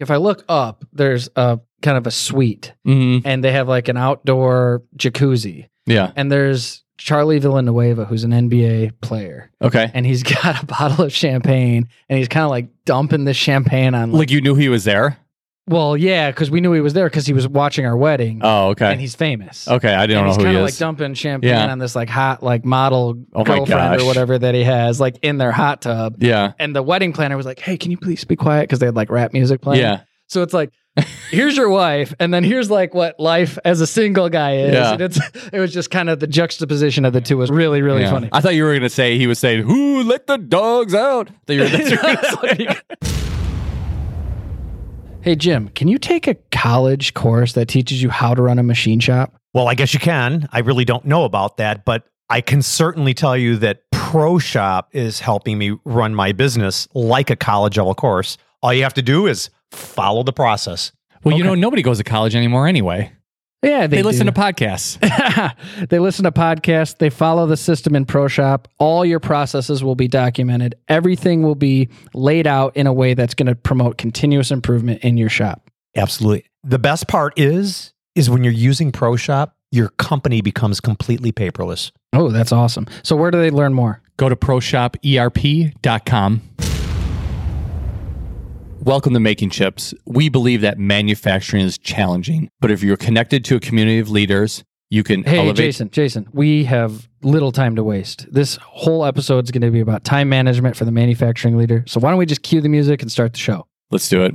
if I look up, there's a kind of a suite, Mhm. and they have like an outdoor jacuzzi, Yeah. and there's Charlie Villanueva, who's an NBA player, Okay. and he's got a bottle of champagne, and he's kind of like dumping the champagne on. Like, Like you knew he was there? Well, yeah, because we knew he was there because he was watching our wedding, Oh, okay. and he's famous. okay, I didn't he's know who he is. kind of is. like dumping champagne Yeah. on this like hot like model Oh my girlfriend gosh. or whatever that he has, like in their hot tub. yeah. And the wedding planner was like, "Hey, can you please be quiet?" Because they had like rap music playing. Yeah. So it's like, here's your wife, and then here's like what life as a single guy is. Yeah. And it's it was just kind of the juxtaposition of the two was really really Yeah. funny. I thought you were going to say he was saying, "Who let the dogs out?" I thought you were- that's what you were gonna say. hey Jim, can you take a college course that teaches you how to run a machine shop? Well, I guess you can. I really don't know about that, but I can certainly tell you that ProShop is helping me run my business like a college level course. All you have to do is follow the process. Well, you know, nobody goes to college anymore anyway. Yeah, They, they, listen to podcasts. they listen to podcasts. They follow the system in ProShop. All your processes will be documented. Everything will be laid out in a way that's going to promote continuous improvement in your shop. Absolutely. The best part is is when you're using ProShop, your company becomes completely paperless. Oh, that's awesome. So where do they learn more? Go to proshoperp.com. Welcome to Making Chips. We believe that manufacturing is challenging, but if you're connected to a community of leaders, you can Hey, elevate. Jason, Jason, we have little time to waste. This whole episode is going to be about time management for the manufacturing leader. So why don't we just cue the music and start the show? Let's do it.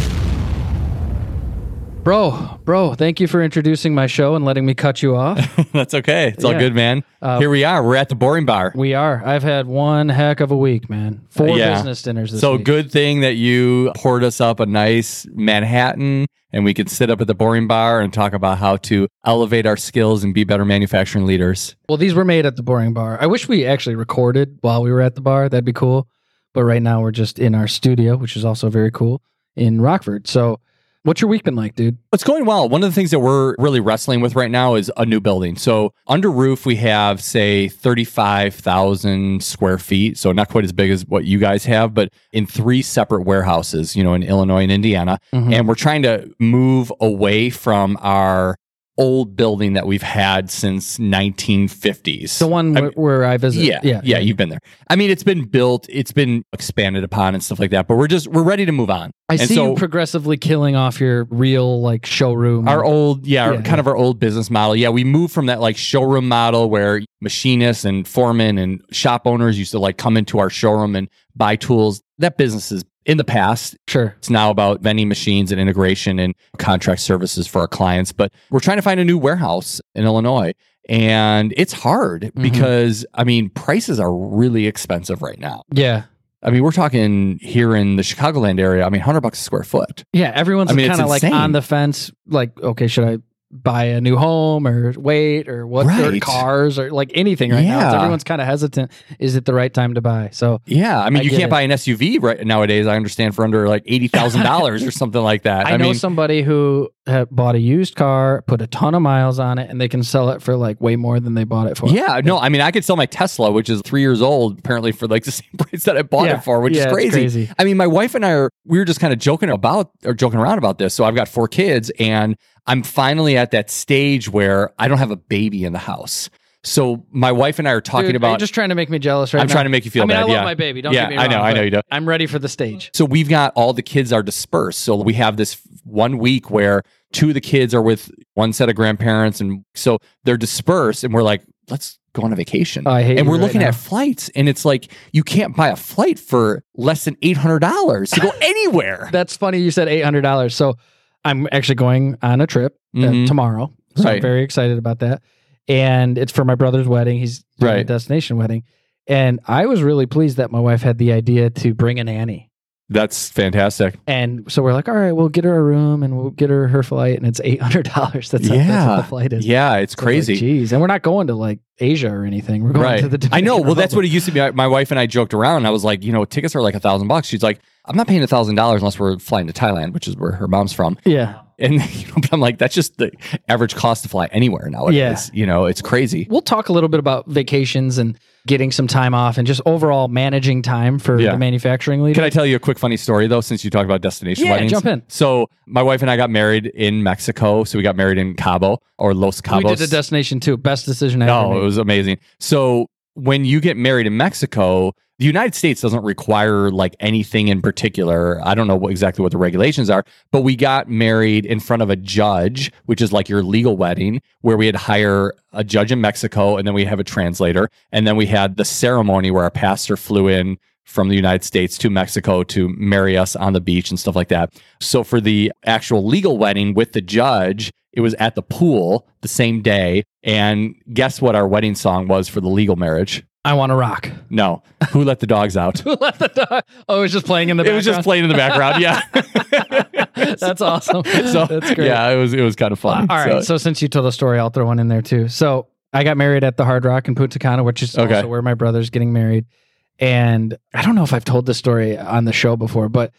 Bro, bro, thank you for introducing my show and letting me cut you off. That's okay. It's all Yeah. good, man. Uh, Here we are. We're at the Boring Bar. we are. I've had one heck of a week, man. Four Yeah. business dinners this week. So week. good thing that you poured us up a nice Manhattan and we could sit up at the Boring Bar and talk about how to elevate our skills and be better manufacturing leaders. Well, these were made at the Boring Bar. I wish we actually recorded while we were at the bar. That'd be cool. But right now we're just in our studio, which is also very cool in Rockford. So, what's your week been like, dude? It's going well. One of the things that we're really wrestling with right now is a new building. So under roof, we have say 35,000 square feet. So not quite as big as what you guys have, but in three separate warehouses, you know, in Illinois and Indiana. Mhm. And we're trying to move away from our old building that we've had since 1950s. The one I where, where I visit. yeah, yeah, yeah, you've been there. I mean, it's been built, it's been expanded upon and stuff like that, but we're just we're ready to move on. I and see so you progressively killing off your real like showroom. our old, yeah, our- Yeah, kind of our old business model. Yeah, we moved from that like showroom model where machinists and foremen and shop owners used to like come into our showroom and buy tools. That business is in the past. sure. It's now about vending machines and integration and contract services for our clients. But we're trying to find a new warehouse in Illinois. And it's hard Mhm. because, I mean, prices are really expensive right now. Yeah. I mean, we're talking here in the Chicagoland area. I mean, 100 bucks a square foot. Yeah. Everyone's I mean, kind of like on the fence. Like, okay, should I buy a new home or wait or what? Right. cars or like anything right now. Yeah. Everyone's kind of hesitant. Is it the right time to buy? So, Yeah. I mean, I you can't it. buy an SUV right nowadays, I understand, for under like $80,000 or something like that. I, know mean, somebody who had bought a used car, put a ton of miles on it, and they can sell it for like way more than they bought it for. yeah, no, I mean, I could sell my Tesla, which is three years old, apparently for like the same price that I bought Yeah. it for, which Yeah, is crazy. crazy. I mean, my wife and I are, we were just kind of joking about or joking around about this. So I've got four kids and I'm finally at that stage where I don't have a baby in the house. So my wife and I are talking Dude, about, You're just trying to make me jealous right I'm now. trying to make you feel I mean, bad. I love yeah. my baby. Don't Yeah, me I know, I know you do. I'm ready for the stage. So we've got all the kids are dispersed. So we have this one week where two of the kids are with one set of grandparents, and so they're dispersed. And we're like, let's go on a vacation. Oh, I hate and we're right looking now. at flights, and it's like you can't buy a flight for less than eight hundred dollars to go anywhere. That's funny. You said eight hundred dollars. So I'm actually going on a trip uh, Mhm. tomorrow. So I'm very excited about that. And it's for my brother's wedding. He's doing a destination wedding. And I was really pleased that my wife had the idea to bring a nanny. That's fantastic. And so we're like, all right, we'll get her a room and we'll get her her flight, and it's eight hundred dollars. That's, that's Yeah. what the flight is. Yeah, it's So, crazy. Jeez, and we're not going to like Asia or anything. We're going right. to the. I know. Dominican Well, that's what it used to be. My- My wife and I joked around. I was like, you know, tickets are like a thousand bucks. She's like, I'm not paying a thousand dollars unless we're flying to Thailand, which is where her mom's from. Yeah. And you know, but I'm like, that's just the average cost to fly anywhere nowadays. Yeah. You know, it's crazy. We'll talk a little bit about vacations and getting some time off and just overall managing time for Yeah. the manufacturing leader. Can I tell you a quick funny story though, since you talked about destination Yeah, weddings? jump in. So my wife and I got married in Mexico. So we got married in Cabo or Los Cabos. we did a destination too. Best decision I ever No, it was amazing. So when you get married in Mexico, the United States doesn't require like anything in particular. I don't know what, exactly what the regulations are, but we got married in front of a judge, which is like your legal wedding, where we had hire a judge in Mexico and then we have a translator. And then we had the ceremony where our pastor flew in from the United States to Mexico to marry us on the beach and stuff like that. So for the actual legal wedding with the judge, it was at the pool the same day. And guess what our wedding song was for the legal marriage? I want to rock. No. Who let the dogs out? Who let the dog? Oh, it was just playing in the it was just playing in the background. Yeah. That's awesome. So That's great. yeah, it was it was kind of fun. All right. So, since you told the story, I'll throw one in there too. So I got married at the Hard Rock in Punta Cana, which is Okay. also where my brother's getting married. And I don't know if I've told this story on the show before, but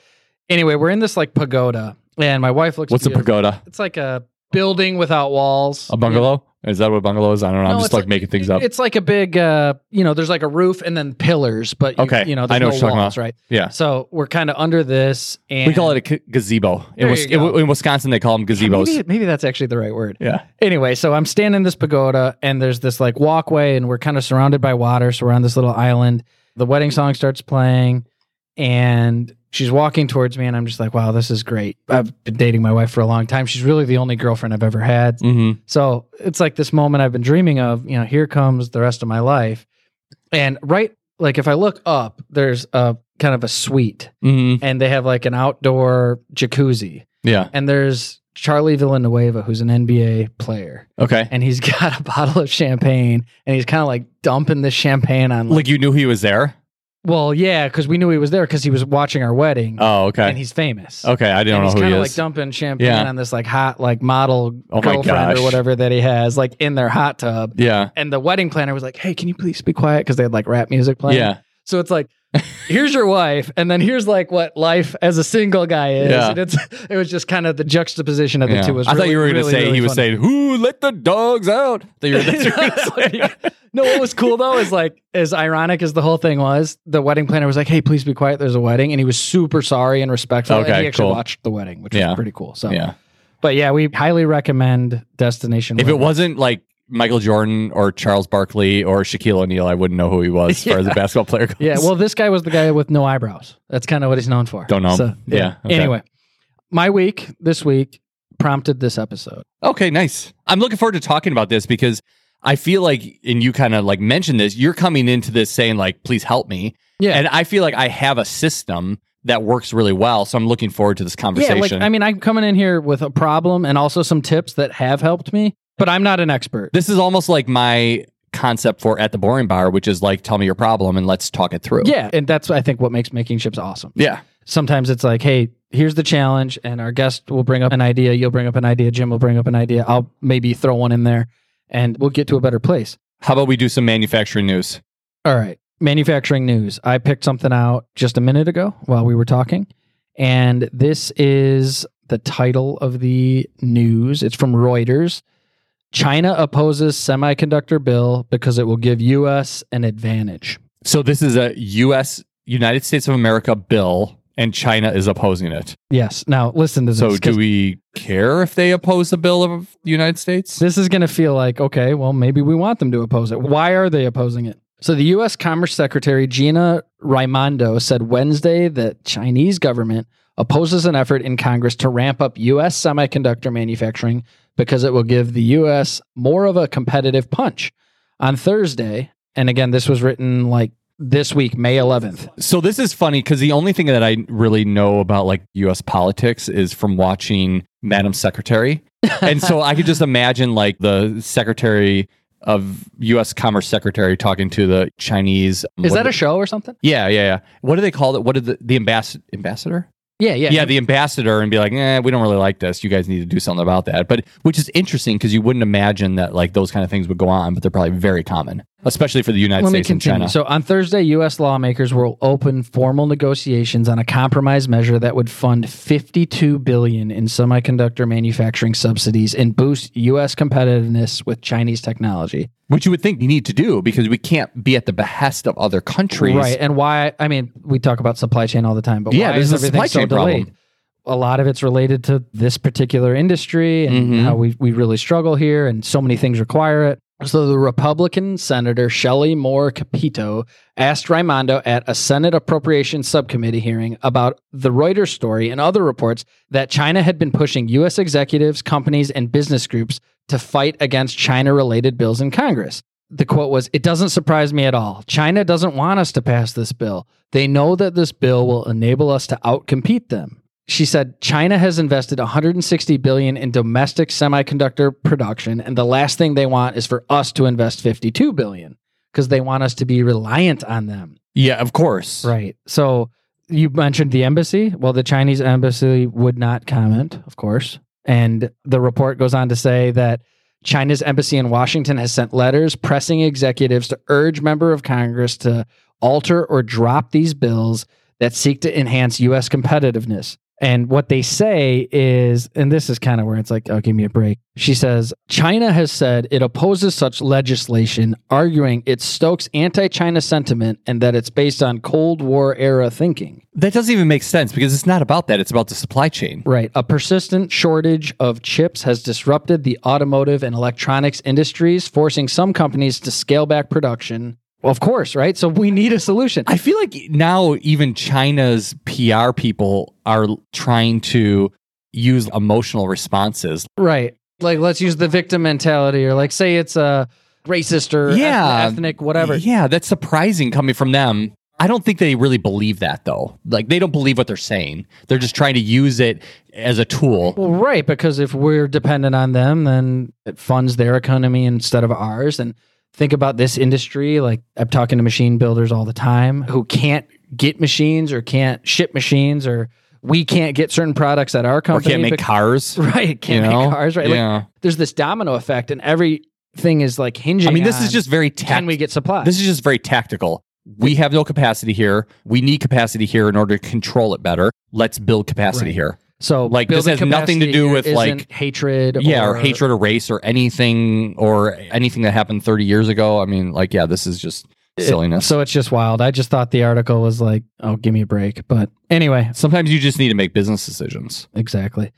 anyway, we're in this like pagoda, and my wife looks. what's at a pagoda? It's like a building without walls. A bungalow? Is that what bungalow is? I don't know. I'm just like, making things up. It's like a big, uh, you know, there's like a roof and then pillars, but you, Okay. you know, I know no what you're talking walls, about. right? Yeah. So we're kind of under this, and We call it a gazebo. In, you go. in Wisconsin, they call them gazebos. Maybe, maybe that's actually the right word. Yeah. Anyway, so I'm standing in this pagoda and there's this like walkway and we're kind of surrounded by water. So we're on this little island. The wedding song starts playing and she's walking towards me and I'm just like, wow, this is great. I've been dating my wife for a long time. She's really the only girlfriend I've ever had. Mm-hmm. So it's like this moment I've been dreaming of, you know, here comes the rest of my life. And right, like if I look up, there's a kind of a suite Mm-hmm. and they have like an outdoor jacuzzi Yeah. and there's Charlie Villanueva, who's an NBA player, Okay. and he's got a bottle of champagne, and he's kind of like dumping the champagne on. Like, Like you knew he was there? Well, yeah, because we knew he was there because he was watching our wedding, Oh, okay. and he's famous. okay. I didn't and know he's who he kind of is. like dumping champagne Yeah. on this like hot like model Oh my girlfriend gosh. or whatever that he has, like in their hot tub. yeah. And the wedding planner was like, "Hey, can you please be quiet?" Because they had like rap music playing. Yeah. So it's like, here's your wife, and then here's like what life as a single guy is. Yeah. And it's it was just kind of the juxtaposition of the Yeah. two. Was I thought really, you were going to really, say really he was saying, "Who let the dogs out?" That you were, that's you were gonna say. no, what was cool though is like as ironic as the whole thing was, the wedding planner was like, "Hey, please be quiet. There's a wedding," and he was super sorry and respectful. and Okay, he actually cool. watched the wedding, which Yeah. was pretty cool. So, yeah. but yeah, we highly recommend Destination. If it wasn't like Michael Jordan or Charles Barkley or Shaquille O'Neal, I wouldn't know who he was as far as a basketball player goes. yeah, well, this guy was the guy with no eyebrows. That's kind of what he's known for. Don't know. So, Yeah, okay. Anyway, my week this week prompted this episode. Okay, nice. I'm looking forward to talking about this because I feel like, and you kind of like mentioned this, you're coming into this saying like, please help me. Yeah. And I feel like I have a system that works really well. So I'm looking forward to this conversation. Yeah, like I mean, I'm coming in here with a problem and also some tips that have helped me, but I'm not an expert. this is almost like my concept for at the boring bar, which is like, tell me your problem and let's talk it through. Yeah, and that's I think what makes making chips awesome. Yeah. Sometimes it's like, hey, here's the challenge, and our guest will bring up an idea, you'll bring up an idea, Jim will bring up an idea, I'll maybe throw one in there, and we'll get to a better place. How about we do some manufacturing news? All right, manufacturing news. I picked something out just a minute ago while we were talking, and this is the title of the news. It's from Reuters. China opposes semiconductor bill because it will give U.S. an advantage. So this is a U.S. United States of America bill, and China is opposing it. Yes. Now listen to this. So do we care if they oppose the bill of the United States? This is going to feel like, okay, well, maybe we want them to oppose it. Why are they opposing it? So, the U.S. Commerce Secretary Gina Raimondo said Wednesday that Chinese government opposes an effort in Congress to ramp up U.S. semiconductor manufacturing because it will give the U.S. more of a competitive punch. On Thursday, and again, this was written like this week, May 11th. So this is funny because the only thing that I really know about like U.S. politics is from watching Madam Secretary, and so I could just imagine like the secretary of U.S. Commerce Secretary talking to the Chinese. Is that a show or something? Yeah, yeah, yeah. What do they call it? What did the, the ambas- ambassador? Yeah, yeah. Yeah, the ambassador and be like, eh, we don't really like this. You guys need to do something about that. But which is interesting because you wouldn't imagine that like those kind of things would go on, but they're probably very common, especially for the United Let me States and. China. So on Thursday, U.S. lawmakers will open formal negotiations on a compromise measure that would fund 52 billion in semiconductor manufacturing subsidies and boost U.S. competitiveness with Chinese technology. which you would think you need to do because we can't be at the behest of other countries. Right, and why? I mean, we talk about supply chain all the time, but Yeah, why is everything supply so chain delayed? problem. A lot of it's related to this particular industry and Mhm. how we, we really struggle here, and so many things require it. So the Republican Senator Shelley Moore Capito asked Raimondo at a Senate Appropriations Subcommittee hearing about the Reuters story and other reports that China had been pushing U.S. executives, companies, and business groups to fight against China-related bills in Congress. The quote was, It doesn't surprise me at all. China doesn't want us to pass this bill. They know that this bill will enable us to outcompete them. She said China has invested 160 billion in domestic semiconductor production and the last thing they want is for us to invest 52 billion because they want us to be reliant on them. Yeah, of course. Right. So you mentioned the embassy. Well, the Chinese embassy would not comment, of course. And the report goes on to say that China's embassy in Washington has sent letters pressing executives to urge member of Congress to alter or drop these bills that seek to enhance US competitiveness. And what they say is, and this is kind of where it's like, oh, give me a break. She says, China has said it opposes such legislation, arguing it stokes anti China sentiment and that it's based on Cold War era thinking. That doesn't even make sense because it's not about that. It's about the supply chain. Right. A persistent shortage of chips has disrupted the automotive and electronics industries, forcing some companies to scale back production. Well, of course, right? So we need a solution. I feel like now even China's PR people are trying to use emotional responses. Right. Like let's use the victim mentality or like say it's a racist or Yeah. ethnic whatever. Yeah, that's surprising coming from them. I don't think they really believe that though. Like they don't believe what they're saying. They're just trying to use it as a tool. Well, right, because if we're dependent on them, then it funds their economy instead of ours. And think about this industry. Like I'm talking to machine builders all the time who can't get machines or can't ship machines or we can't get certain products at our Or company. can't make bec- cars. Right, can't you know? make cars. Right, Like, Yeah. there's this domino effect, and everything is like hinging. I mean, this is just very can we get supply? This is just very tactical. We have no capacity here. We need capacity here in order to control it better. Let's build capacity Right. here. So like, this has nothing to do with, like- hatred. Yeah, or hatred or race or anything or anything that happened 30 years ago. I mean, like, yeah, this is just silliness. So it's just wild. I just thought the article was like, oh, give me a break. But anyway, Sometimes you just need to make business decisions. Exactly.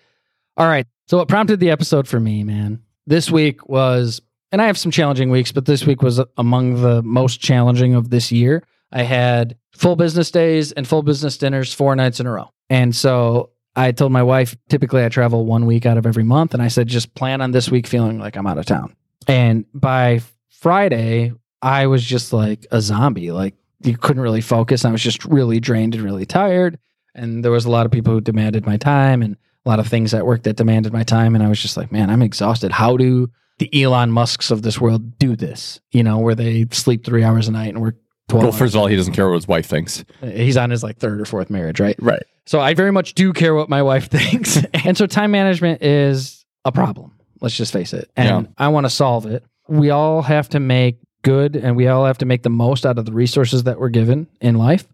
All right. So what prompted the episode for me, man? This week was, and I have some challenging weeks, but this week was among the most challenging of this year. I had full business days and full business dinners four nights in a row. And so I told my wife, typically I travel one week out of every month. And I said, just plan on this week feeling like I'm out of town. And by Friday, I was just like a zombie. Like you couldn't really focus. I was just really drained and really tired. And there was a lot of people who demanded my time and a lot of things at work that demanded my time. And I was just like, man, I'm exhausted. How do the Elon Musks of this world do this? You know, where they sleep three hours a night and work 12 Well, first of all, he doesn't care what his wife thinks. He's on his like third or fourth marriage, right? Right. So I very much do care what my wife thinks. and so time management is a problem. Let's just face it. And Yeah. I want to solve it. We all have to make good and we all have to make the most out of the resources that we're given in life.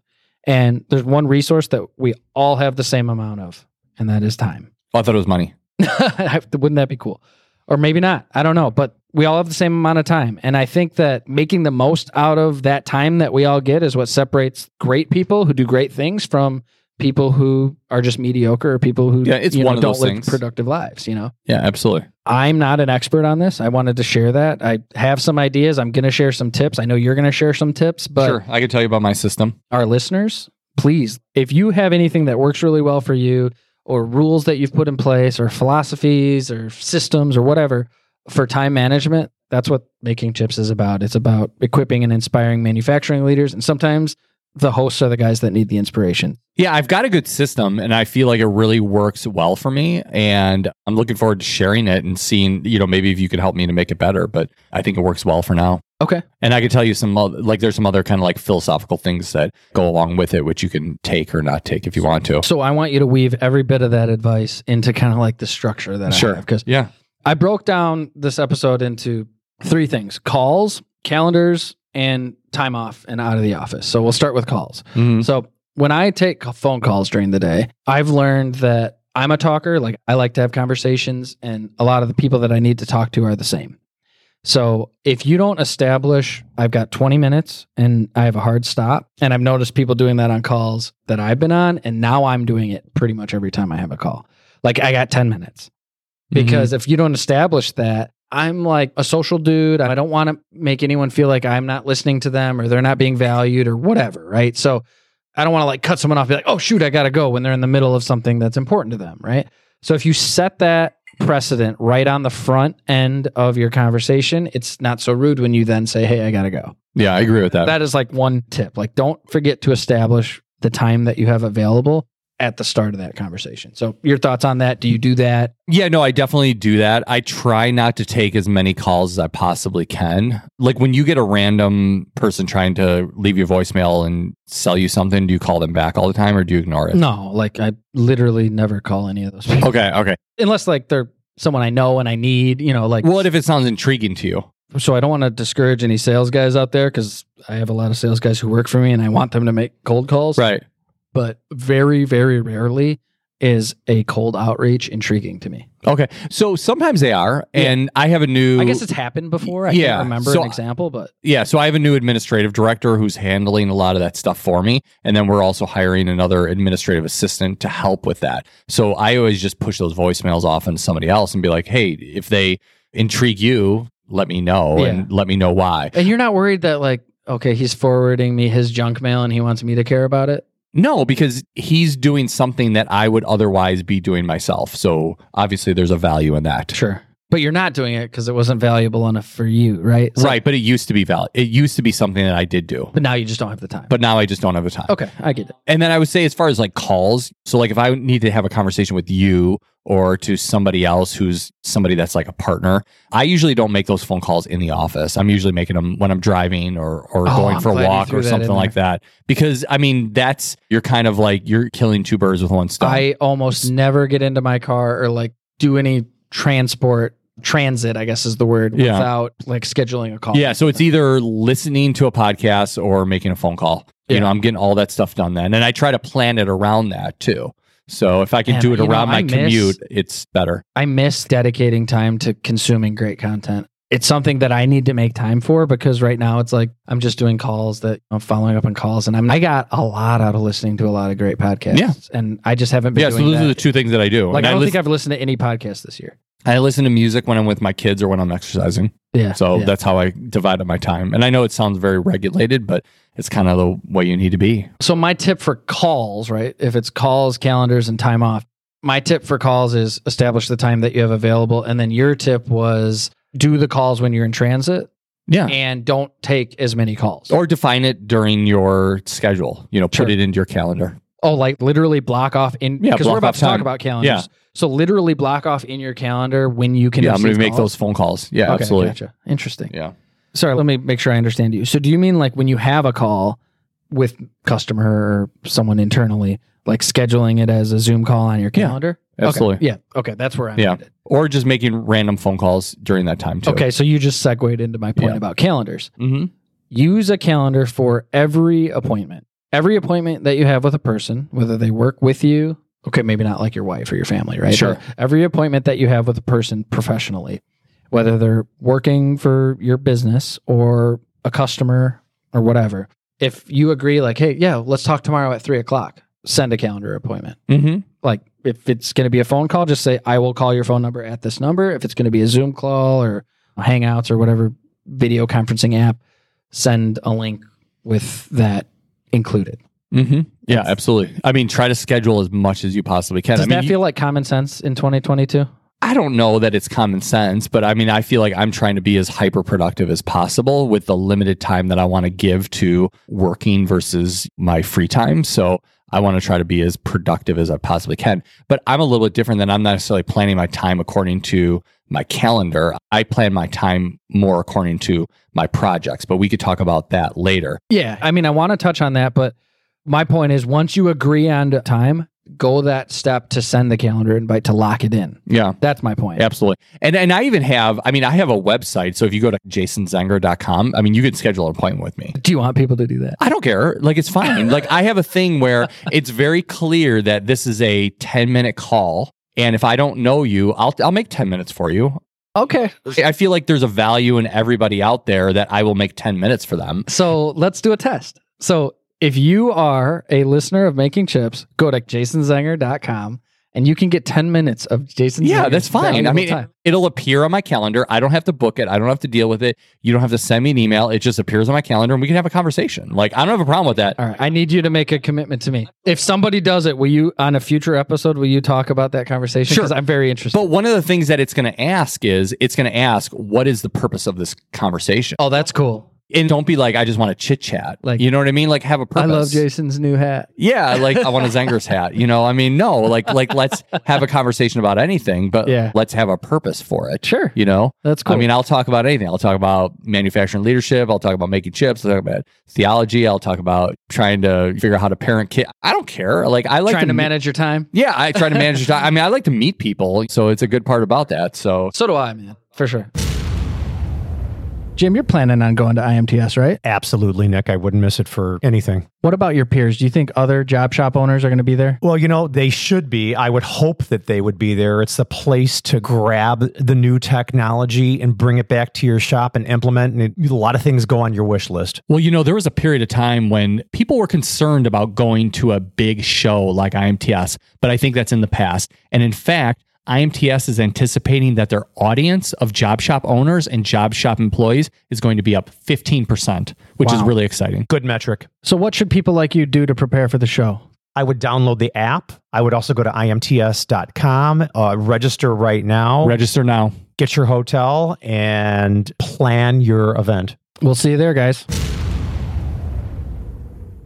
And there's one resource that we all have the same amount of, and that is time. Oh, I thought it was money. Wouldn't that be cool? Or maybe not. I don't know. But we all have the same amount of time. And I think that making the most out of that time that we all get is what separates great people who do great things from people who are just mediocre or people who Yeah, it's you know, one of don't those live things. productive lives, you know? Yeah, absolutely. I'm not an expert on this. I wanted to share that. I have some ideas. I'm going to share some tips. I know you're going to share some tips, but sure, I can tell you about my system. our listeners, please, if you have anything that works really well for you, or rules that you've put in place, or philosophies, or systems, or whatever for time management, that's what making chips is about. It's about equipping and inspiring manufacturing leaders. And sometimes the hosts are the guys that need the inspiration. Yeah, I've got a good system and I feel like it really works well for me. And I'm looking forward to sharing it and seeing, you know, maybe if you can help me to make it better. But I think it works well for now. Okay. And I can tell you some, like, there's some other kind of like philosophical things that go along with it, which you can take or not take if you want to. So I want you to weave every bit of that advice into kind of like the structure that Sure. I have. Because Yeah. I broke down this episode into three things calls, calendars, and time off and out of the office. So we'll start with calls. Mhm. So when I take phone calls during the day, I've learned that I'm a talker. Like I like to have conversations, and a lot of the people that I need to talk to are the same. So if you don't establish, I've got 20 minutes and I have a hard stop, and I've noticed people doing that on calls that I've been on, and now I'm doing it pretty much every time I have a call. Like I got 10 minutes Mm-hmm. because if you don't establish that, I'm like a social dude. I don't want to make anyone feel like I'm not listening to them or they're not being valued or whatever, right? So I don't want to like cut someone off, be like, oh shoot, I gotta go when they're in the middle of something that's important to them, right? So if you set that precedent right on the front end of your conversation, it's not so rude when you then say, Hey, I gotta go. Yeah, I agree with that. That is like one tip. Like don't forget to establish the time that you have available at the start of that conversation. So your thoughts on that? Do you do that? Yeah, no, I definitely do that. I try not to take as many calls as I possibly can. Like when you get a random person trying to leave you a voicemail and sell you something, do you call them back all the time or do you ignore it? No, like I literally never call any of those people. Okay, okay. Unless like they're someone I know and I need, you know, like What if it sounds intriguing to you? so I don't want to discourage any sales guys out there because I have a lot of sales guys who work for me and I want them to make cold calls. Right. But very, very rarely is a cold outreach intriguing to me. Okay. So sometimes they are. Yeah. And I have a new I guess it's happened before. I Yeah, can't remember so- an example, but Yeah, so I have a new administrative director who's handling a lot of that stuff for me. And then we're also hiring another administrative assistant to help with that. So I always just push those voicemails off onto somebody else and be like, hey, if they intrigue you, let me know Yeah. and let me know why. and you're not worried that like, okay, he's forwarding me his junk mail and he wants me to care about it. No, because he's doing something that I would otherwise be doing myself. So obviously there's a value in that. Sure. But you're not doing it because it wasn't valuable enough for you, right? So- right. But it used to be valid. it used to be something that I did do. But now you just don't have the time. But now I just don't have the time. okay, I get it. And then I would say, as far as like calls, so like if I need to have a conversation with you or to somebody else who's somebody that's like a partner, I usually don't make those phone calls in the office. I'm usually making them when I'm driving or or Oh, going I'm for a walk or something in like that. Because I mean, that's you're kind of like you're killing two birds with one stone. I almost never get into my car or like do any transport transit, I guess is the word, Yeah. without like scheduling a call. yeah, so it's either listening to a podcast or making a phone call. You know, I'm getting all that stuff done then, and I try to plan it around that too. So if I can Man, do it you know, around my miss- commute, it's better. I miss dedicating time to consuming great content. It's something that I need to make time for because right now it's like I'm just doing calls that I'm following up on calls, and I'm I got a lot out of listening to a lot of great podcasts. Yeah. and I just haven't been Yeah, so those that. are the two things that I do. like And I don't listen- think I've listened to any podcast this year. I listen to music when I'm with my kids or when I'm exercising. Yeah, So yeah. that's how I divide up my time. And I know it sounds very regulated, but it's kind of the way you need to be. So my tip for calls, right? If it's calls, calendars, and time off, my tip for calls is establish the time that you have available, and then your tip was do the calls when you're in transit Yeah. and don't take as many calls. Or define it during your schedule. You know, put Sure. it into your calendar. oh, like literally block off in Yeah, because block we're about to talk about calendars. Yeah. So literally block off in your calendar when you can. yeah, I'm going to make those phone calls. Yeah, Okay, absolutely. Gotcha. Interesting. Yeah. Sorry, let me make sure I understand you. So do you mean like when you have a call with customer or someone internally, like scheduling it as a Zoom call on your Yeah, calendar? absolutely. Okay. Yeah. Okay. That's where I'm Yeah. headed. Or just making random phone calls during that time too. Okay. So you just segued into my point Yeah. about calendars. Mm-hmm. Use a calendar for every appointment. Every appointment that you have with a person, whether they work with you, okay, maybe not like your wife or your family, right? Sure. But every appointment that you have with a person professionally, whether they're working for your business or a customer or whatever, if you agree, like, hey, yeah, let's talk tomorrow at three o'clock, send a calendar appointment. Mm-hmm. Like, if it's going to be a phone call, just say, I will call your phone number at this number. If it's going to be a Zoom call or Hangouts or whatever video conferencing app, send a link with that included. Mm-hmm. Yeah, absolutely. I mean, try to schedule as much as you possibly can. Does I mean, that you- feel like common sense in 2022? I don't know that it's common sense, but I mean, I feel like I'm trying to be as hyper productive as possible with the limited time that I want to give to working versus my free time. So I want to try to be as productive as I possibly can. But I'm a little bit different than I'm not necessarily planning my time according to my calendar. I plan my time more according to my projects, but we could talk about that later. Yeah. I mean, I want to touch on that, but my point is once you agree on time, go that step to send the calendar invite to lock it in. Yeah. That's my point. Absolutely. And and I even have, I mean, I have a website. So if you go to jasonzenger.com, I mean, you can schedule an appointment with me. Do you want people to do that? I don't care. Like it's fine. like I have a thing where it's very clear that this is a 10 minute call. And if I don't know you, I'll I'll make 10 minutes for you. Okay. I feel like there's a value in everybody out there that I will make 10 minutes for them. So let's do a test. So if you are a listener of Making Chips, go to jasonzenger.com and you can get 10 minutes of Jason Yeah, that's fine. I mean, time. it'll appear on my calendar. I don't have to book it. I don't have to deal with it. You don't have to send me an email. It just appears on my calendar and we can have a conversation. Like, I don't have a problem with that. All right. I need you to make a commitment to me. If somebody does it, will you, on a future episode, will you talk about that conversation? Sure. Because I'm very interested. But one of the things that it's going to ask is it's going to ask, what is the purpose of this conversation? oh, that's cool. And don't be like, I just want to chit chat. Like- you know what I mean? Like, have a purpose. I love Jason's new hat. Yeah, like I want a Zenger's hat. You know, I mean, no, like, like let's have a conversation about anything, but Yeah. let's have a purpose for it. Sure. You know, That's cool. I mean, I'll talk about anything. I'll talk about manufacturing leadership. I'll talk about making chips. I'll talk about theology. I'll talk about trying to figure out how to parent kid. I don't care. Like I like trying to me- manage your time. Yeah, I try to manage. your time. I mean, I like to meet people, so it's a good part about that. So So do I, man. For sure. Jim, you're planning on going to IMTS, right? Absolutely, Nick. I wouldn't miss it for anything. What about your peers? Do you think other job shop owners are going to be there? Well, you know, they should be. I would hope that they would be there. It's the place to grab the new technology and bring it back to your shop and implement. And it, a lot of things go on your wish list. Well, you know, there was a period of time when people were concerned about going to a big show like IMTS, but I think that's in the past. And in fact, IMTS is anticipating that their audience of job shop owners and job shop employees is going to be up 15%, which is really exciting. Good metric. So, what should people like you do to prepare for the show? I would download the app. I would also go to imts.com, uh, register right now, Register now. get your hotel, and plan your event. We'll see you there, guys.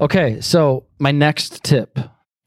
Okay, so my next tip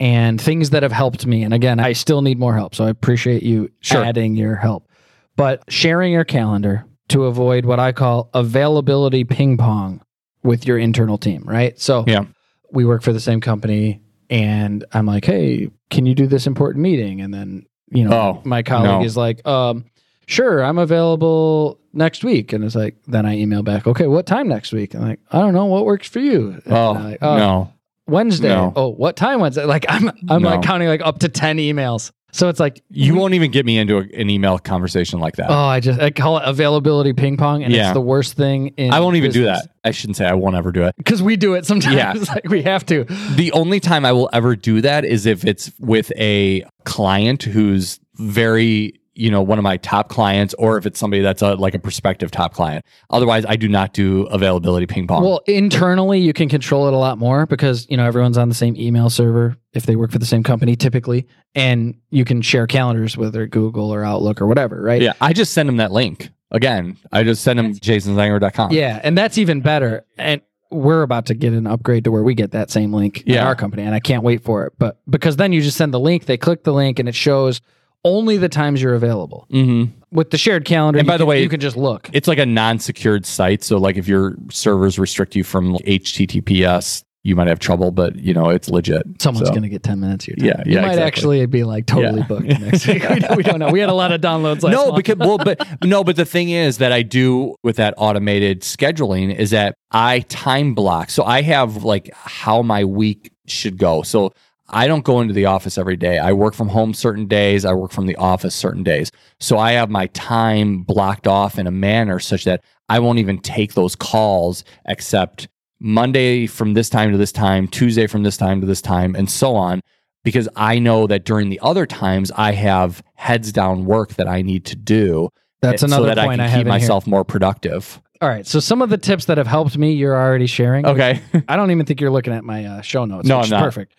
and things that have helped me, and again, I still need more help, so I appreciate you Sure. adding your help. But sharing your calendar to avoid what I call availability ping pong with your internal team, right? So Yeah. we work for the same company, and I'm like, hey, can you do this important meeting? And then, you know, Oh, my colleague no. is like, um, sure, I'm available next week. And it's like, then I email back, okay, what time next week? I'm like, I don't know, what works for you? And Oh, like, "Oh, no. Wednesday. No. Oh, what time Wednesday? Like I'm, I'm like counting like up to 10 emails. So it's like, You won't even get me into a, an email conversation like that. oh, I just, I call it availability ping pong. And Yeah. it's the worst thing in I won't even do that. I shouldn't say I won't ever do it. Because we do it sometimes. Yeah. like we have to. The only time I will ever do that is if it's with a client who's very, you know, one of my top clients, or if it's somebody that's a, like a prospective top client. Otherwise, I do not do availability ping pong. Well, internally, you can control it a lot more because you know everyone's on the same email server if they work for the same company typically, and you can share calendars whether Google or Outlook or whatever, right? yeah, I just send them that link. Again, I just send them jasonzenger.com. Yeah, and that's even better. And we're about to get an upgrade to where we get that same link in our company, and I can't wait for it. But because then you just send the link, they click the link, and it shows only the times you're available. hmm With the shared calendar, And by the can- way- you can just look. It's like a non-secured site. So, like, if your servers restrict you from HTTPS, you might have trouble. But you know, it's legit. Someone's So- going to get 10 minutes of your time. Yeah, you might exactly. actually be like totally Yeah. booked next week. We don't, we don't know. We had a lot of downloads last no, because well, but no, but the thing is that I do with that automated scheduling is that I time block. So I have like how my week should go. So I don't go into the office every day. I work from home certain days. I work from the office certain days. So I have my time blocked off in a manner such that I won't even take those calls except Monday from this time to this time, Tuesday from this time to this time, and so on because I know that during the other times I have heads down work that I need to do. That's so another that point I I, can have keep in here. myself more productive. All right. So some of the tips that have helped me, you're already sharing. Okay. I don't even think you're looking at my uh, show notes. No, which I'm is not. perfect.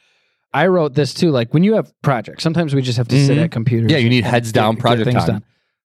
I wrote this too. Like when you have projects, sometimes we just have to sit Mhm. at computers. Yeah, you need heads down get project things time.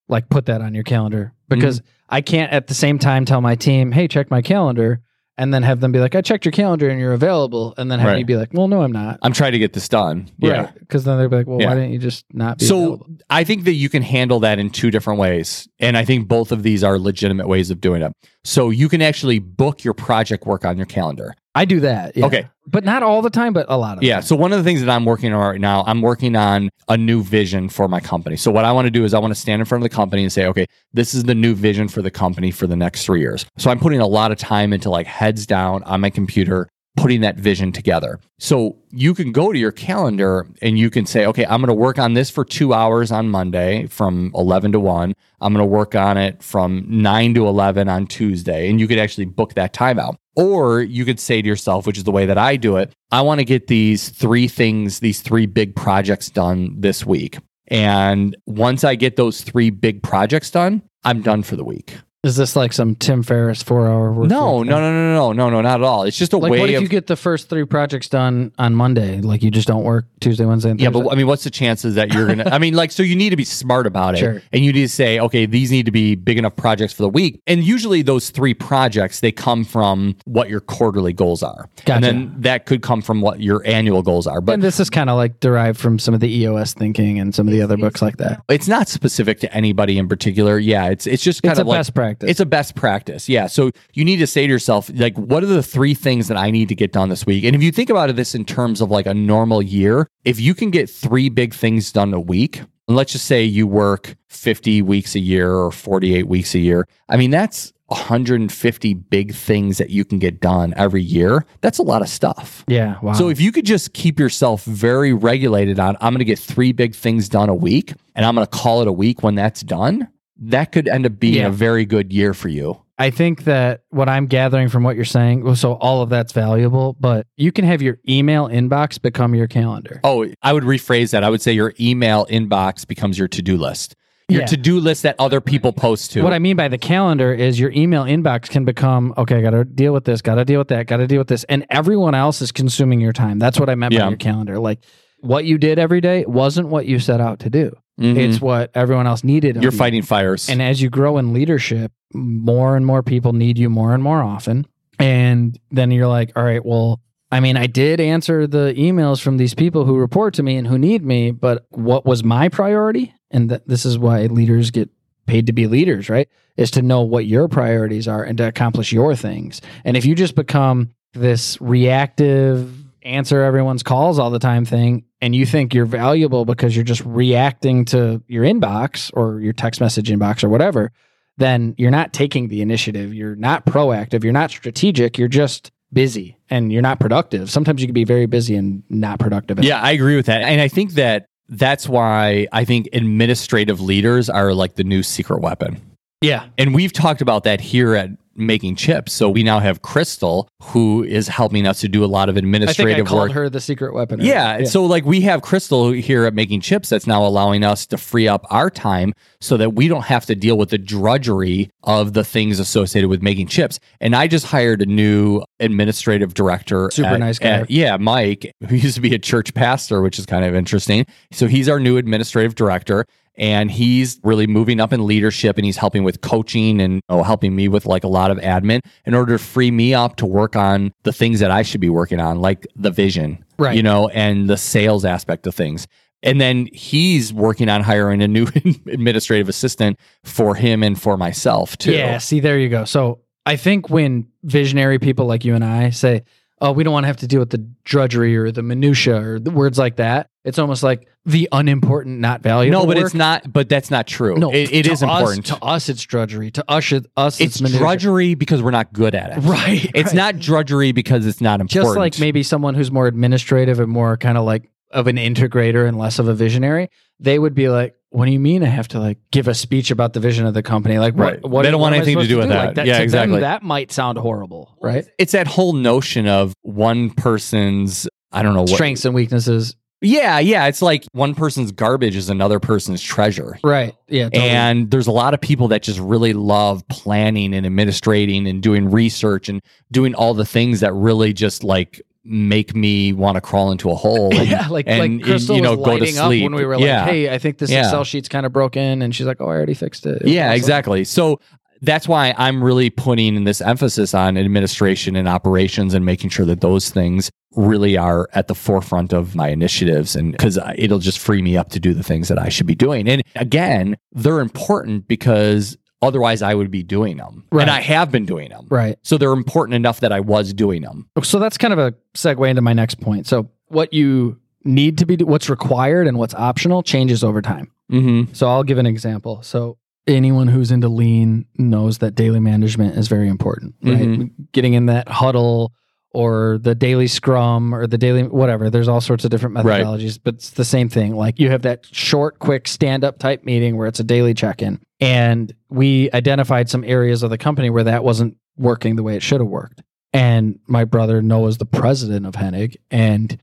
Like put that on your calendar because Mm-hmm. I can't at the same time tell my team, "Hey, check my calendar," and then have them be like, "I checked your calendar and you're available," and then have Right. me be like, "Well, no, I'm not." I'm trying to get this done. Yeah. Right. Because then they'll be like, "Well, Yeah. why didn't you just not be So available?" I think that you can handle that in two different ways. And I think both of these are legitimate ways of doing it. So you can actually book your project work on your calendar. I do that. yeah. Okay. but not all the time, but a lot of Yeah. time. So one of the things that I'm working on right now, I'm working on a new vision for my company. So what I want to do is I want to stand in front of the company and say, okay, this is the new vision for the company for the next three years. So I'm putting a lot of time into like heads down on my computer, putting that vision together. So you can go to your calendar and you can say, okay, I'm going to work on this for two hours on Monday from 11 to 1. I'm going to work on it from 9 to 11 on Tuesday. And you could actually book that time out. Or you could say to yourself, which is the way that I do it, I want to get these three things, these three big projects done this week. And once I get those three big projects done, I'm done for the week. Is this like some Tim Ferriss four hour work? No, no, no, no, no, no, no, not at all. It's just a Like, way what if of you get the first three projects done on Monday? Like, you just don't work Tuesday, Wednesday, and Yeah, Thursday? but I mean, what's the chances that you're gonna? I mean, like, so you need to be smart about it, Sure. and you need to say, okay, these need to be big enough projects for the week. And usually, those three projects they come from what your quarterly goals are, Gotcha. and then that could come from what your annual goals are. But and this is kind of like derived from some of the EOS thinking and some of the other books like that. it's not specific to anybody in particular. Yeah, it's it's just kind It's a of like best practice. It's a best practice. Yeah. So you need to say to yourself, like, what are the three things that I need to get done this week? And if you think about it, this in terms of like a normal year, if you can get three big things done a week, and let's just say you work 50 weeks a year or 48 weeks a year, I mean, that's 150 big things that you can get done every year. That's a lot of stuff. yeah. Wow. So if you could just keep yourself very regulated on, I'm going to get three big things done a week and I'm going to call it a week when that's done, that could end up being Yeah. a very good year for you. I think that what I'm gathering from what you're saying, well, so all of that's valuable, but you can have your email inbox become your calendar. Oh, I would rephrase that. I would say your email inbox becomes your to do list. Your Yeah. to do list that other people post to. What I mean by the calendar is your email inbox can become okay. I Got to deal with this. Got to deal with that. Got to deal with this, and everyone else is consuming your time. That's what I meant Yeah. by your calendar. Like what you did every day wasn't what you set out to do. Mhm. It's what everyone else needed. you're you. fighting fires. And as you grow in leadership, more and more people need you more and more often. And then you're like, all right, well, I mean, I did answer the emails from these people who report to me and who need me, but what was my priority? And th- this is why leaders get paid to be leaders, right? Is to know what your priorities are and to accomplish your things. And if you just become this reactive, answer everyone's calls all the time thing, and you think you're valuable because you're just reacting to your inbox or your text message inbox or whatever, then you're not taking the initiative. You're not proactive. You're not strategic. You're just busy and you're not productive. Sometimes you can be very busy and not productive. yeah, I agree with that. And I think that that's why I think administrative leaders are like the new secret weapon. Yeah. And we've talked about that here at Making Chips. So we now have Crystal, who is helping us to do a lot of I think I administrative called work. her the secret weapon. Yeah, So like we have Crystal here at Making Chips that's now allowing us to free up our time so that we don't have to deal with the drudgery of the things associated with making chips. And I just hired a new administrative director. Super at- nice guy. at- yeah, Mike, who used to be a church pastor, which is kind of interesting. So he's our new administrative director. And he's really moving up in leadership and he's helping with coaching and know, helping me with like a lot of admin in order to free me up to work on the things that I should be working on, like the vision Right. you know, and the sales aspect of things. And then he's working on hiring a new administrative assistant for him and for myself too. Yeah, see, there you go. So I think when visionary people like you and I say, "Oh, we don't want to have to deal with the drudgery or the minutia or the words like that," it's almost like the unimportant, not valuable. No, but work. it's not. But that's not true. No, it, it is us- important. to us. It's drudgery. To us, it, us it's it's, drudgery because we're not good at it. Right. It's right. not drudgery because it's not important. just like maybe someone who's more administrative and more kind of like of an integrator and less of a visionary. They would be like, "What do you mean I have to like give a speech about the vision of the company? Like, Right. what? what They don't what want anything to do with Like, that. Yeah, to them, exactly. that might sound horrible, right? It's that whole notion of one person's. I don't know what Strengths and weaknesses. Yeah, yeah. It's like one person's garbage is another person's treasure. Right. Yeah. totally. And there's a lot of people that just really love planning and administrating and doing research and doing all the things that really just like make me want to crawl into a hole. And, yeah, like and, like Crystal you know, was go to lighting up sleep. when we were Yeah. like, "Hey, I think this Yeah. Excel sheet's kind of broken," and she's like, "Oh, I already fixed it." It Yeah, awesome. exactly. So that's why I'm really putting this emphasis on administration and operations and making sure that those things really are at the forefront of my initiatives and because it'll just free me up to do the things that I should be doing. And again, they're important because otherwise I would be doing them. Right. And I have been doing them. Right. So they're important enough that I was doing them. So that's kind of a segue into my next point. So what you need to be, what's required and what's optional changes over time. Mm-hmm. So I'll give an example. So anyone who's into lean knows that daily management is very important, right? Mhm. Getting in that huddle or the daily scrum or the daily whatever. There's all sorts of different Right. methodologies, but it's the same thing. Like you have that short, quick stand up type meeting where it's a daily check in. And we identified some areas of the company where that wasn't working the way it should have worked. And my brother Noah's the president of Hennig and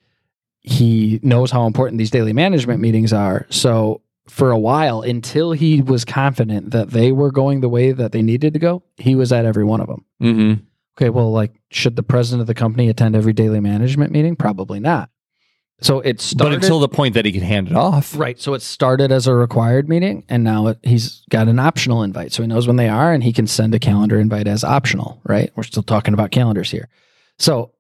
he knows how important these daily management meetings are. So for a while, until he was confident that they were going the way that they needed to go, he was at every one of them. Mm-hmm. Okay, well, like, should the president of the company attend every daily management meeting? Probably not. So it started, But until the point that he can hand it off. Right. So it started as a required meeting, and now it, he's got an optional invite. So he knows when they are, and he can send a calendar invite as optional. Right. We're still talking about calendars here. So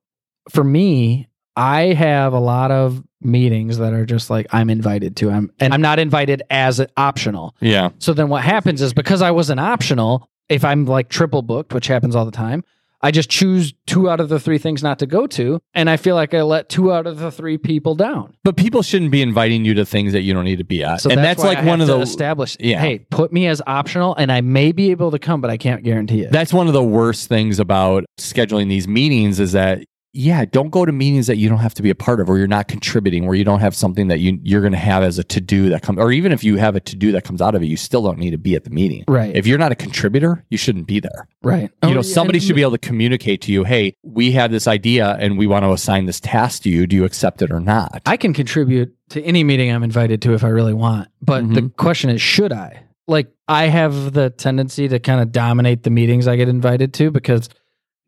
for me, I have a lot of meetings that are just like I'm invited to. I'm and I'm not invited as optional. Yeah. So then what happens is because I wasn't optional, if I'm like triple booked, which happens all the time, I just choose two out of the three things not to go to, and I feel like I let two out of the three people down. But people shouldn't be inviting you to things that you don't need to be at. So and that's, that's, like I one of the establish. Yeah. Hey, put me as optional, and I may be able to come, but I can't guarantee it. That's one of the worst things about scheduling these meetings is that yeah, don't go to meetings that you don't have to be a part of or you're not contributing, where you don't have something that you you're going to have as a to do that comes, or even if you have a to do that comes out of it, you still don't need to be at the meeting. right. If you're not a contributor, you shouldn't be there. right. You Oh, know, somebody should be able to communicate to you, hey, we have this idea and we want to assign this task to you. Do you accept it or not? I can contribute to any meeting I'm invited to if I really want. But the Mhm. question is, should I? Like, I have the tendency to kind of dominate the meetings I get invited to because,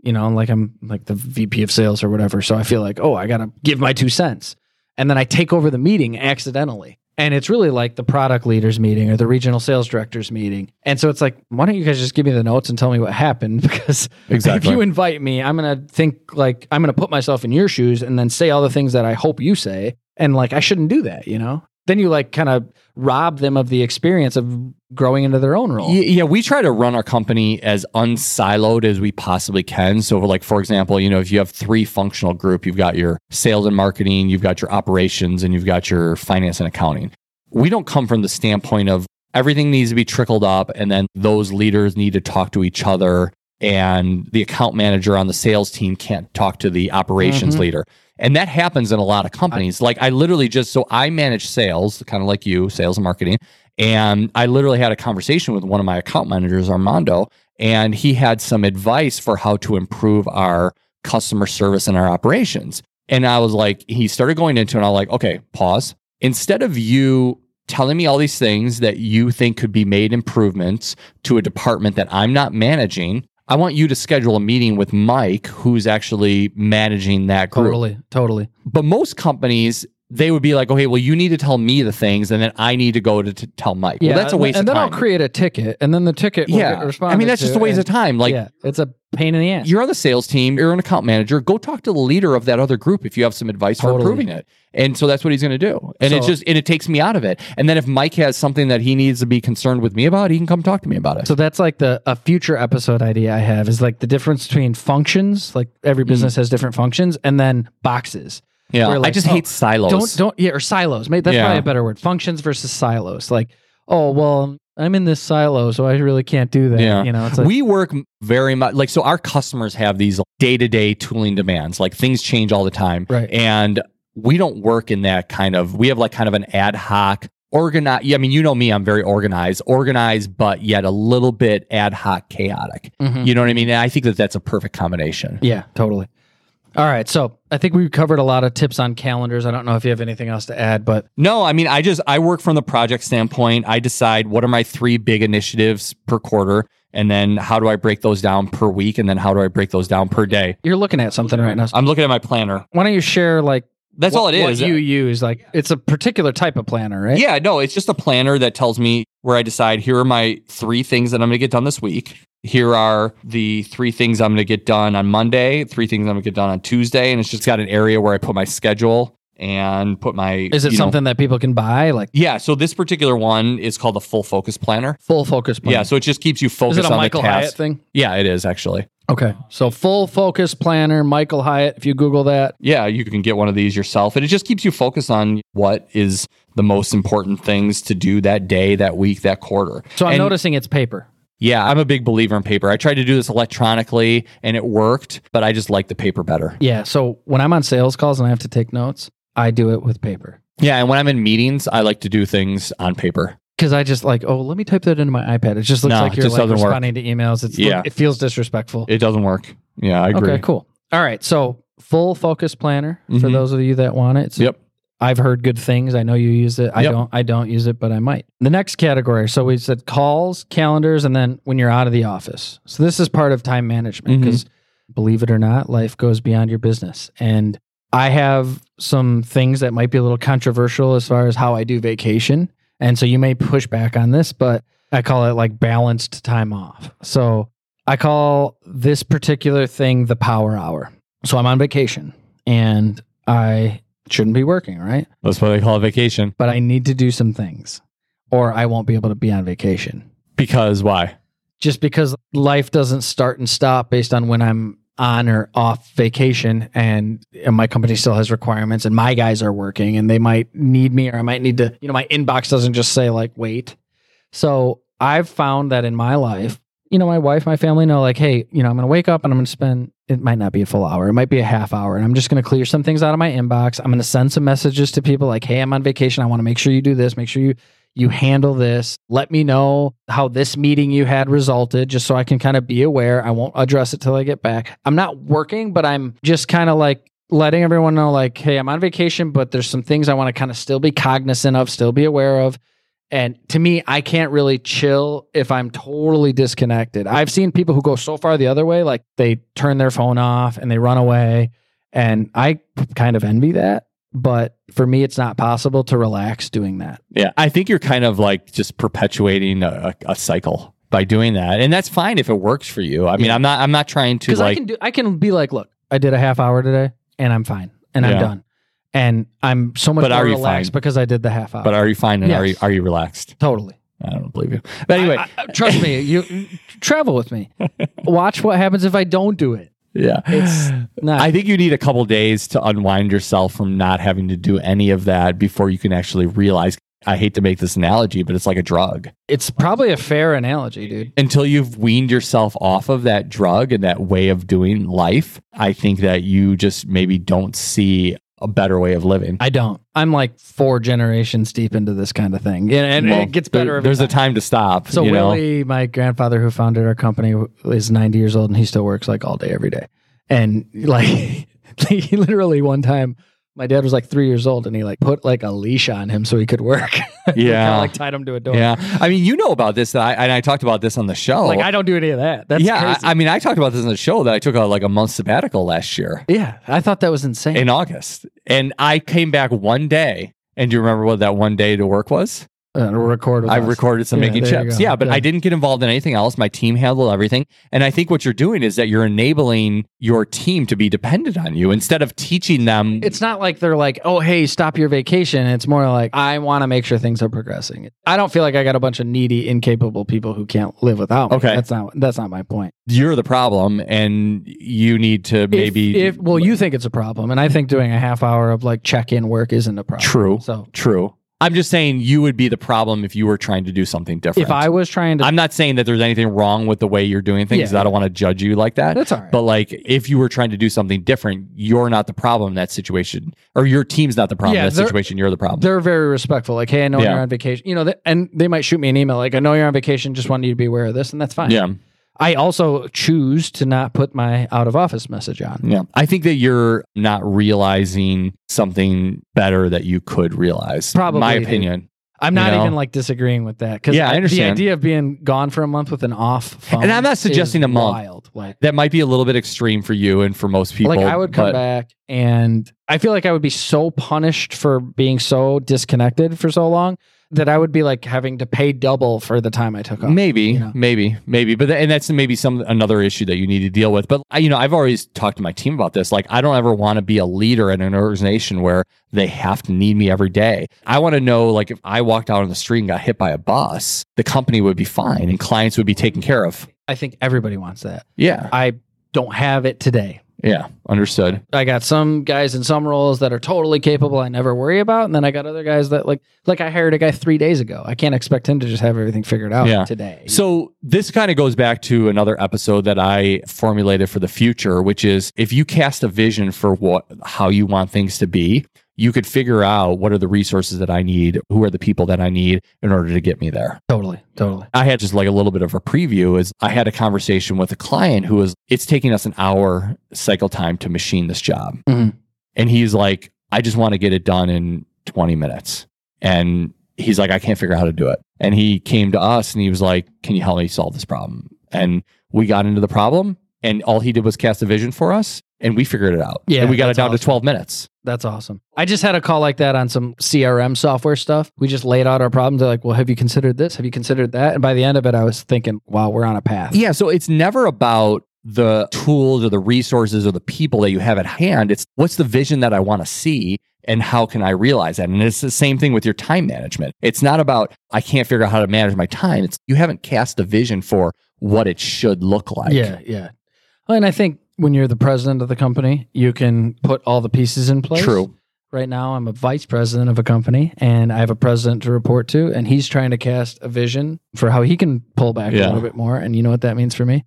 you know, like I'm like the VP of sales or whatever. So I feel like, oh, I got to give my two cents. And then I take over the meeting accidentally. And it's really like the product leaders meeting or the regional sales directors meeting. And so it's like, why don't you guys just give me the notes and tell me what happened? Because Exactly. if you invite me, I'm going to think like I'm going to put myself in your shoes and then say all the things that I hope you say. And like, I shouldn't do that, you know? Then you like kind of rob them of the experience of growing into their own role. Yeah, we try to run our company as unsiloed as we possibly can. So, like for example, you know, if you have three functional group, you've got your sales and marketing, you've got your operations, and you've got your finance and accounting. We don't come from the standpoint of everything needs to be trickled up, and then those leaders need to talk to each other, and the account manager on the sales team can't talk to the operations Mhm. leader. And that happens in a lot of companies. like I literally just so I manage sales, kind of like you, sales and marketing. And I literally had a conversation with one of my account managers, Armando, and he had some advice for how to improve our customer service and our operations. And I was like, he started going into it, and I was like, okay, pause. Instead of you telling me all these things that you think could be made improvements to a department that I'm not managing, I want you to schedule a meeting with Mike, who's actually managing that group. Totally. Totally. But most companies, they would be like, okay, well, you need to tell me the things, and then I need to go to, to tell Mike. well, that's a waste and of then. I'll create a ticket, and then the ticket will yeah, I mean, that's just a waste of time. Like, yeah, it's a pain in the ass. you're on the sales team, you're an account manager. Go talk to the leader of that other group if you have some advice for Totally. improving it. And so that's what he's going to do. And it's So- just, and it takes me out of it. And then if Mike has something that he needs to be concerned with me about, he can come talk to me about it. So that's like the a future episode idea I have is like the difference between functions, like every mm-hmm. business has different functions, and then boxes. Yeah, we're I like, just oh, hate silos. Don't don't yeah or silos. Maybe that's Yeah. probably a better word. Functions versus silos. Like oh well, I'm in this silo, so I really can't do that. Yeah. you know, it's like we work very much like so our customers have these day-to-day tooling demands like things change all the time Right. and we don't work in that kind of we have like kind of an ad hoc organized Yeah. i mean you know me i'm very organized organized but yet a little bit ad hoc chaotic Mhm. you know what i mean and i think that that's a perfect combination yeah, totally. All right, so I think we covered a lot of tips on calendars. I don't know if you have anything else to add, but No, I mean, I just I work from the project standpoint. I decide what are my three big initiatives per quarter, And then how do I break those down per week? And then how do I break those down per day? You're looking at something right now. I'm looking at my planner. Why don't you share like That's what, all it is. what you use? Like it's a particular type of planner, right? Yeah, no, it's just a planner that tells me where I decide here are my three things that I'm going to get done this week. Here are the three things I'm going to get done on Monday, three things I'm going to get done on Tuesday. And it's just got an area where I put my schedule and put my. Is it you know- something that people can buy? Like yeah, so this particular one is called the Full Focus Planner. full focus plan? Yeah, so it just keeps you focused Is it a on Michael the task. Hyatt thing? Yeah, it is actually. Okay. So full focus planner, Michael Hyatt. If you Google that, Yeah, you can get one of these yourself. And it just keeps you focused on what is the most important things to do that day, that week, that quarter. so I'm And- noticing it's paper. Yeah, I'm a big believer in paper. I tried to do this electronically and it worked, but I just like the paper better. Yeah. So when I'm on sales calls and I have to take notes, I do it with paper Yeah, and when I'm in meetings, I like to do things on paper. because I just like, oh, let me type that into my iPad. It just looks No, like it you're just like doesn't work. responding to emails. It's Yeah. it feels disrespectful. It doesn't work. Yeah, I agree. Okay, cool. All right. So full focus planner for Mhm. those of you that want it. It's- Yep. I've heard good things. I know you use it. I Yep. don't. I don't use it, but I might. The next category. So we said calls, calendars, and then when you're out of the office. So this is part of time management because, believe it or not, life goes beyond your business. And I have some things that might be a little controversial as far as how I do vacation. And so you may push back on this, but I call it like balanced time off. So I call this particular thing the power hour. So I'm on vacation and I shouldn't be working, right? That's what they call a vacation. But I need to do some things or I won't be able to be on vacation. Because why? Just because life doesn't start and stop based on when I'm on or off vacation and, and my company still has requirements and my guys are working and they might need me or I might need to, you know, my inbox doesn't just say like wait. So I've found that in my life, you know, my wife, my family know like, hey, you know, I'm going to wake up and I'm going to spend, it might not be a full hour, it might be a half hour. And I'm just going to clear some things out of my inbox. I'm going to send some messages to people like, hey, I'm on vacation. I want to make sure you do this. Make sure you, you handle this. Let me know how this meeting you had resulted, just so I can kind of be aware. I won't address it till I get back. I'm not working, but I'm just kind of like letting everyone know, like, hey, I'm on vacation, but there's some things I want to kind of still be cognizant of, still be aware of. And to me, I can't really chill if I'm totally disconnected. I've seen people who go so far the other way, like they turn their phone off and they run away. And I kind of envy that. But for me, it's not possible to relax doing that. Yeah, I think you're kind of like just perpetuating a, a cycle by doing that, and that's fine if it works for you. I mean, Yeah. I'm not. I'm not trying to Because I can do, I can be like, look, I did a half hour today, and I'm fine, and I'm done, and I'm so much But more are you relaxed fine? because I did the half hour. but are you fine and are you are you relaxed? totally. I don't believe you. But anyway, I- I- trust me. You travel with me. Watch what happens if I don't do it. Yeah, It's not. I think you need a couple days to unwind yourself from not having to do any of that before you can actually realize. I hate to make this analogy, but it's like a drug. it's probably a fair analogy, dude. Until you've weaned yourself off of that drug and that way of doing life, I think that you just maybe don't see a better way of living. I don't. I'm like four generations deep into this kind of thing, and, and Well, it gets there- better. every there's a time. time to stop. So you know? Willie, my grandfather who founded our company, is 90 years old and he still works like all day every day. And like he literally one time, my dad was like three years old and he like put like a leash on him so he could work. Yeah. Like tied him to a door. Yeah, I mean, you know about this, I, and I talked about this on the show. Like I don't do any of that. That's yeah, crazy. I, I mean, I talked about this on the show that I took a, like a month sabbatical last year yeah, I thought that was insane. in August, and I came back one day. And do you remember what that one day to work was? Uh, record. I us. recorded some Yeah, making chips. Yeah, but Yeah. I didn't get involved in anything else. My team handled everything. And I think what you're doing is that you're enabling your team to be dependent on you instead of teaching them. It's not like they're like, oh, hey, stop your vacation. It's more like, I want to make sure things are progressing. I don't feel like I got a bunch of needy, incapable people who can't live without me. Okay. That's not, that's not my point. you're the problem and you need to maybe. If, if well, you think it's a problem, and I think doing a half hour of like check-in work isn't a problem. True. So True. I'm just saying you would be the problem if you were trying to do something different. if I was trying to, I'm not saying that there's anything wrong with the way you're doing things. Yeah. I don't want to judge you like that. that's all right. But like, if you were trying to do something different, you're not the problem in that situation, or your team's not the problem Yeah, in that situation. You're the problem. they're very respectful. Like, hey, I know Yeah. you're on vacation. You know, th- and they might shoot me an email like, I know you're on vacation. Just want you to be aware of this, and that's fine. Yeah, I also choose to not put my out of office message on. yeah. I think that you're not realizing something better that you could realize. Probably, my opinion. I'm not You know? even like disagreeing with that because Yeah, I understand the idea of being gone for a month with an off phone. And I'm not suggesting a month. Wild, like That might be a little bit extreme for you and for most people. like I would come but back and I feel like I would be so punished for being so disconnected for so long that I would be like having to pay double for the time I took off. Maybe, you know? maybe, maybe, but th- and that's maybe some another issue that you need to deal with. But I, you know, I've always talked to my team about this. Like, I don't ever want to be a leader in an organization where they have to need me every day. I want to know, like, if I walked out on the street and got hit by a bus, the company would be fine and clients would be taken care of. I think everybody wants that. Yeah, I don't have it today. Yeah, understood. I got some guys in some roles that are totally capable I never worry about. And then I got other guys that like like I hired a guy three days ago. I can't expect him to just have everything figured out Yeah. today. So this kind of goes back to another episode that I formulated for the future, which is if you cast a vision for what how you want things to be, you could figure out what are the resources that I need, who are the people that I need in order to get me there. totally, totally. I had just like a little bit of a preview is I had a conversation with a client who was it's taking us an hour cycle time to machine this job. Mhm. And he's like, I just want to get it done in 20 minutes. And he's like, I can't figure out how to do it. And he came to us and he was like, Can you help me solve this problem? And we got into the problem and all he did was cast a vision for us and we figured it out. Yeah, And we got it down to 12 minutes. That's awesome. I just had a call like that on some CRM software stuff. We just laid out our problems. They're like, well, have you considered this? Have you considered that? And by the end of it, I was thinking, wow, we're on a path. Yeah. So it's never about the tools or the resources or the people that you have at hand. It's what's the vision that I want to see and how can I realize that? And it's the same thing with your time management. It's not about, I can't figure out how to manage my time. It's you haven't cast a vision for what it should look like. Yeah, yeah. Well, and I think when you're the president of the company, you can put all the pieces in place. True. Right now, I'm a vice president of a company and I have a president to report to, and he's trying to cast a vision for how he can pull back a little bit more. And you know what that means for me?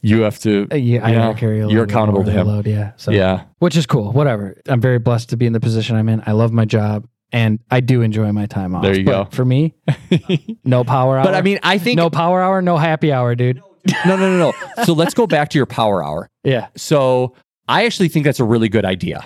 You have to, Uh, yeah, I Yeah. carry a You're accountable to him. Load, yeah. So, yeah. which is cool. Whatever. I'm very blessed to be in the position I'm in. I love my job and I do enjoy my time off. There you But go. For me, no power hour. but I mean, I think, no power hour, no happy hour, dude. No, no, no, no. so let's go back to your power hour. Yeah. So I actually think that's a really good idea.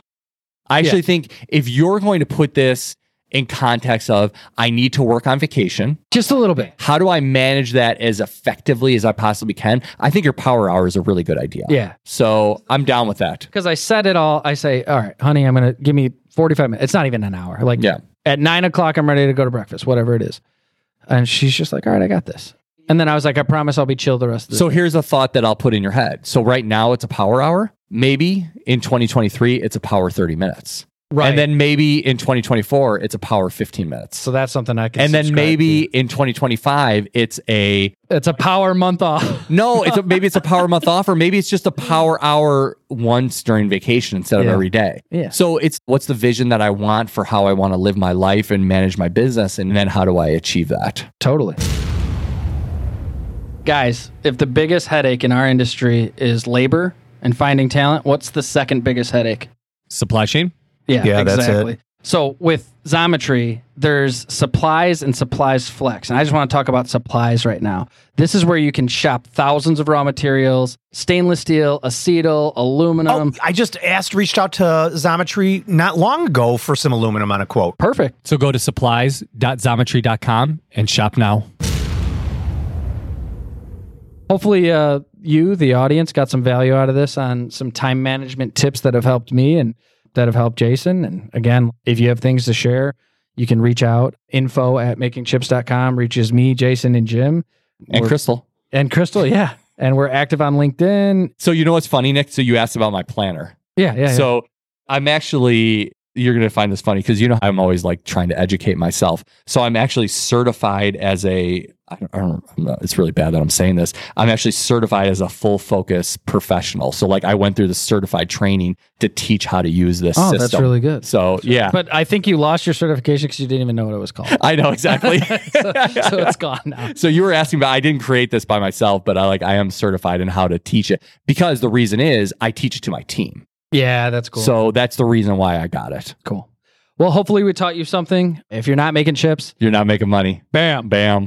I actually think if you're going to put this in context of I need to work on vacation, Just a little bit. how do I manage that as effectively as I possibly can? I think your power hour is a really good idea. Yeah. So I'm down with that. Because I said it all. I say, all right, honey, I'm going to give me 45 minutes. It's not even an hour. Like Yeah. at nine o'clock, I'm ready to go to breakfast, whatever it is. And she's just like, all right, I got this. And then I was like, I promise I'll be chill the rest of the So here's a thought that I'll put in your head. So right now it's a power hour. Maybe in 2023 it's a power 30 minutes. Right. And then maybe in 2024 it's a power 15 minutes. So that's something I can and then subscribe maybe in 2025 it's a it's a power month off. no, it's a, maybe it's a power month off, or maybe it's just a power hour once during vacation instead of Yeah. every day. Yeah. So it's what's the vision that I want for how I want to live my life and manage my business, and then how do I achieve that? Totally. Guys, if the biggest headache in our industry is labor and finding talent, what's the second biggest headache? Supply chain. Yeah, Yeah, that's it. exactly. So with Xometry, there's supplies and supplies flex. And I just want to talk about supplies right now. This is where you can shop thousands of raw materials, stainless steel, acetal, aluminum. Oh, I just asked, reached out to Xometry not long ago for some aluminum on a quote. Perfect. So go to supplies.xometry.com and shop now. Hopefully, uh, you, the audience, got some value out of this on some time management tips that have helped me and that have helped Jason. And again, if you have things to share, you can reach out. Info at makingchips.com reaches me, Jason, and Jim. And We're- Crystal. And Crystal, yeah. And we're active on LinkedIn. So you know what's funny, Nick? So you asked about my planner. Yeah, yeah. yeah. So I'm actually you're going to find this funny because you know I'm always like trying to educate myself. So I'm actually certified as a I don't, I don't I'm not, it's really bad that I'm saying this. I'm actually certified as a full focus professional. So like I went through the certified training to teach how to use this oh, system. that's really good. So yeah, But I think you lost your certification because you didn't even know what it was called. I know exactly. so, so it's gone now. So you were asking about I didn't create this by myself, but I like I am certified in how to teach it because the reason is I teach it to my team. Yeah, that's cool. So that's the reason why I got it. cool. Well, hopefully we taught you something. If you're not making chips, You're not making money. bam. Bam.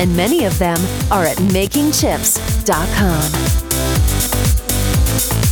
and many of them are at makingchips.com.